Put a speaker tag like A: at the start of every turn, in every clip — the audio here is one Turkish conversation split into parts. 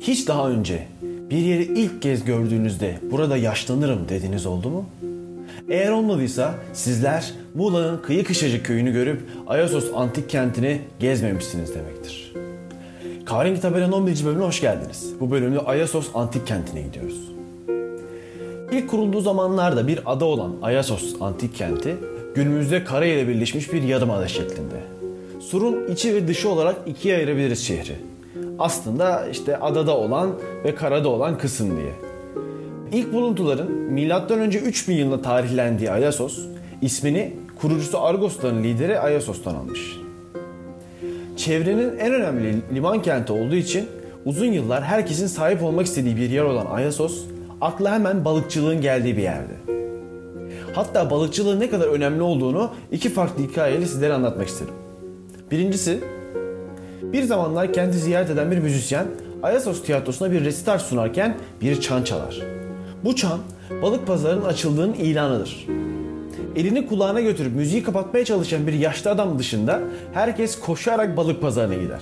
A: Hiç daha önce bir yeri ilk kez gördüğünüzde burada yaşlanırım dediniz oldu mu? Eğer olmadıysa sizler Muğla'nın Kıyı Kışlacık köyünü görüp Ayasos antik kentini gezmemişsiniz demektir. Kahrengi Tabela'nın 11. bölümüne hoş geldiniz. Bu bölümde Ayasos antik kentine gidiyoruz. İlk kurulduğu zamanlarda bir ada olan Ayasos antik kenti günümüzde kara ile birleşmiş bir yarımada şeklinde. Surun içi ve dışı olarak ikiye ayırabiliriz şehri. Aslında işte adada olan ve karada olan kısım diye. İlk buluntuların M.Ö. 3000 yılında tarihlendiği Ayasos, ismini kurucusu Argosların lideri Ayasos'tan almış. Çevrenin en önemli liman kenti olduğu için uzun yıllar herkesin sahip olmak istediği bir yer olan Ayasos, akla hemen balıkçılığın geldiği bir yerdi. Hatta balıkçılığın ne kadar önemli olduğunu iki farklı hikayeyle sizlere anlatmak isterim. Birincisi, bir zamanlar kenti ziyaret eden bir müzisyen Ayasos tiyatrosuna bir resital sunarken bir çan çalar. Bu çan balık pazarının açıldığının ilanıdır. Elini kulağına götürüp müziği kapatmaya çalışan bir yaşlı adam dışında herkes koşarak balık pazarına gider.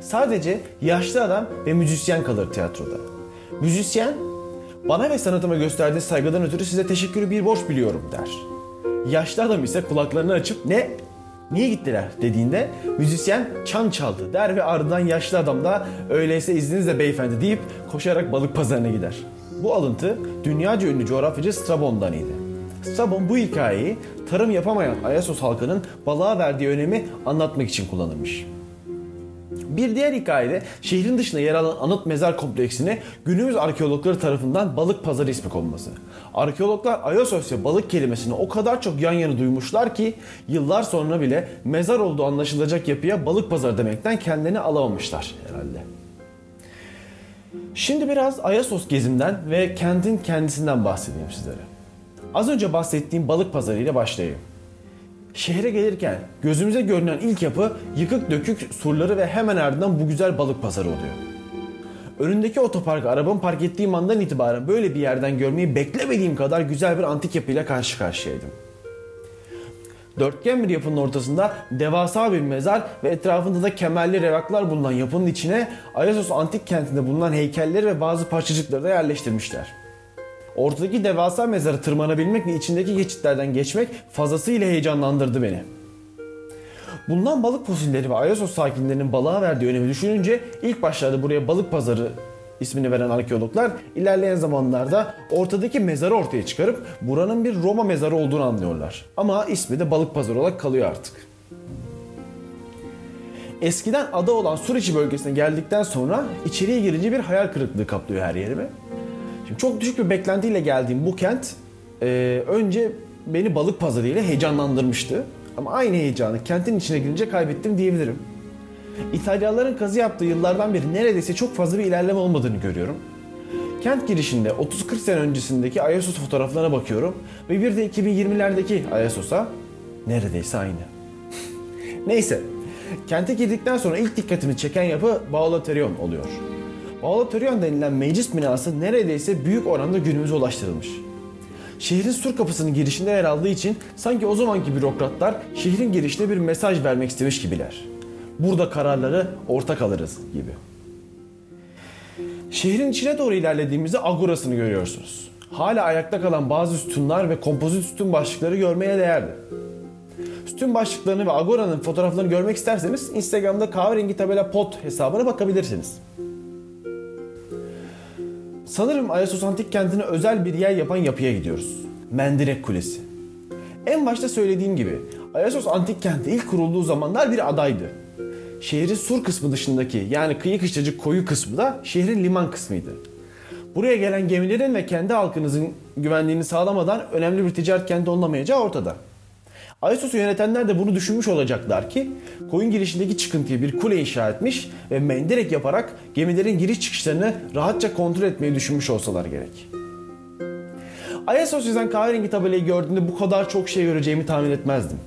A: Sadece yaşlı adam ve müzisyen kalır tiyatroda. Müzisyen bana ve sanatıma gösterdiğiniz saygıdan ötürü size teşekkürü bir borç biliyorum der. Yaşlı adam ise kulaklarını açıp ne Niye gittiler dediğinde müzisyen çan çaldı der ve ardından yaşlı adam da öyleyse izninizle beyefendi deyip koşarak balık pazarına gider. Bu alıntı dünyaca ünlü coğrafyacı Strabon'dan idi. Strabon bu hikayeyi tarım yapamayan Ayasos halkının balığa verdiği önemi anlatmak için kullanılmış. Bir diğer hikayede şehrin dışında yer alan anıt mezar kompleksine günümüz arkeologları tarafından balık pazarı ismi konması. Arkeologlar Ayasos ve balık kelimesini o kadar çok yan yana duymuşlar ki yıllar sonra bile mezar olduğu anlaşılacak yapıya balık pazarı demekten kendilerini alamamışlar herhalde. Şimdi biraz Ayasos gezimden ve kentin kendisinden bahsedeyim sizlere. Az önce bahsettiğim balık pazarı ile başlayayım. Şehre gelirken gözümüze görünen ilk yapı yıkık dökük surları ve hemen ardından bu güzel balık pazarı oluyor. Önündeki otoparka arabamı park ettiğim andan itibaren böyle bir yerden görmeyi beklemediğim kadar güzel bir antik yapıyla karşı karşıyaydım. Dörtgen bir yapının ortasında devasa bir mezar ve etrafında da kemerli revaklar bulunan yapının içine Ayasos antik kentinde bulunan heykelleri ve bazı parçacıkları da yerleştirmişler. Ortadaki devasa mezarı tırmanabilmek ve içindeki geçitlerden geçmek fazlasıyla heyecanlandırdı beni. Bulunan balık fosilleri ve Ayasos sakinlerinin balığa verdiği önemi düşününce ilk başlarda buraya balık pazarı ismini veren arkeologlar ilerleyen zamanlarda ortadaki mezarı ortaya çıkarıp buranın bir Roma mezarı olduğunu anlıyorlar. Ama ismi de balık pazarı olarak kalıyor artık. Eskiden ada olan Suriçi bölgesine geldikten sonra içeriye girince bir hayal kırıklığı kaplıyor her yerimi. Çok düşük bir beklentiyle geldiğim bu kent e, önce beni balık pazarı ile heyecanlandırmıştı. Ama aynı heyecanı kentin içine girince kaybettim diyebilirim. İtalyanların kazı yaptığı yıllardan beri neredeyse çok fazla bir ilerleme olmadığını görüyorum. Kent girişinde 30-40 sene öncesindeki Ayasos fotoğraflarına bakıyorum ve bir de 2020'lerdeki Ayasos'a neredeyse aynı. Neyse, kente girdikten sonra ilk dikkatimi çeken yapı Baulaterion oluyor. Baulaterion denilen meclis binası neredeyse büyük oranda günümüze ulaştırılmış. Şehrin sur kapısının girişinde yer aldığı için sanki o zamanki bürokratlar şehrin girişine bir mesaj vermek istemiş gibiler. Burada kararları ortak alırız gibi. Şehrin içine doğru ilerlediğimizde agorasını görüyorsunuz. Hala ayakta kalan bazı sütunlar ve kompozit sütun başlıkları görmeye değerli. Sütun başlıklarını ve agoranın fotoğraflarını görmek isterseniz Instagram'da kahverengi tabela pot hesabına bakabilirsiniz. Sanırım Ayasos Antik Kenti'ne özel bir yer yapan yapıya gidiyoruz. Mendirek Kulesi. En başta söylediğim gibi Ayasos Antik Kenti ilk kurulduğu zamanlar bir adaydı. Şehrin sur kısmı dışındaki yani kıyı kışlacık koyu kısmı da şehrin liman kısmıydı. Buraya gelen gemilerin ve kendi halkınızın güvenliğini sağlamadan önemli bir ticaret kenti olamayacağı ortada. Ayasos'u yönetenler de bunu düşünmüş olacaklar ki koyun girişindeki çıkıntıya bir kule inşa etmiş ve menderek yaparak gemilerin giriş çıkışlarını rahatça kontrol etmeyi düşünmüş olsalar gerek. Ayasos yazan kahverengi tabelayı gördüğümde bu kadar çok şey göreceğimi tahmin etmezdim.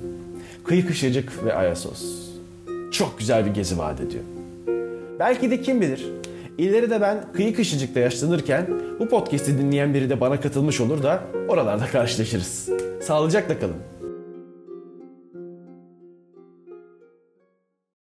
A: Kıyı kışlacık ve Ayasos. Çok güzel bir gezi vaat ediyor. Belki de kim bilir İleride ben kıyı kışıcıkta yaşlanırken bu podcast'i dinleyen biri de bana katılmış olur da oralarda karşılaşırız. Sağlıcakla kalın.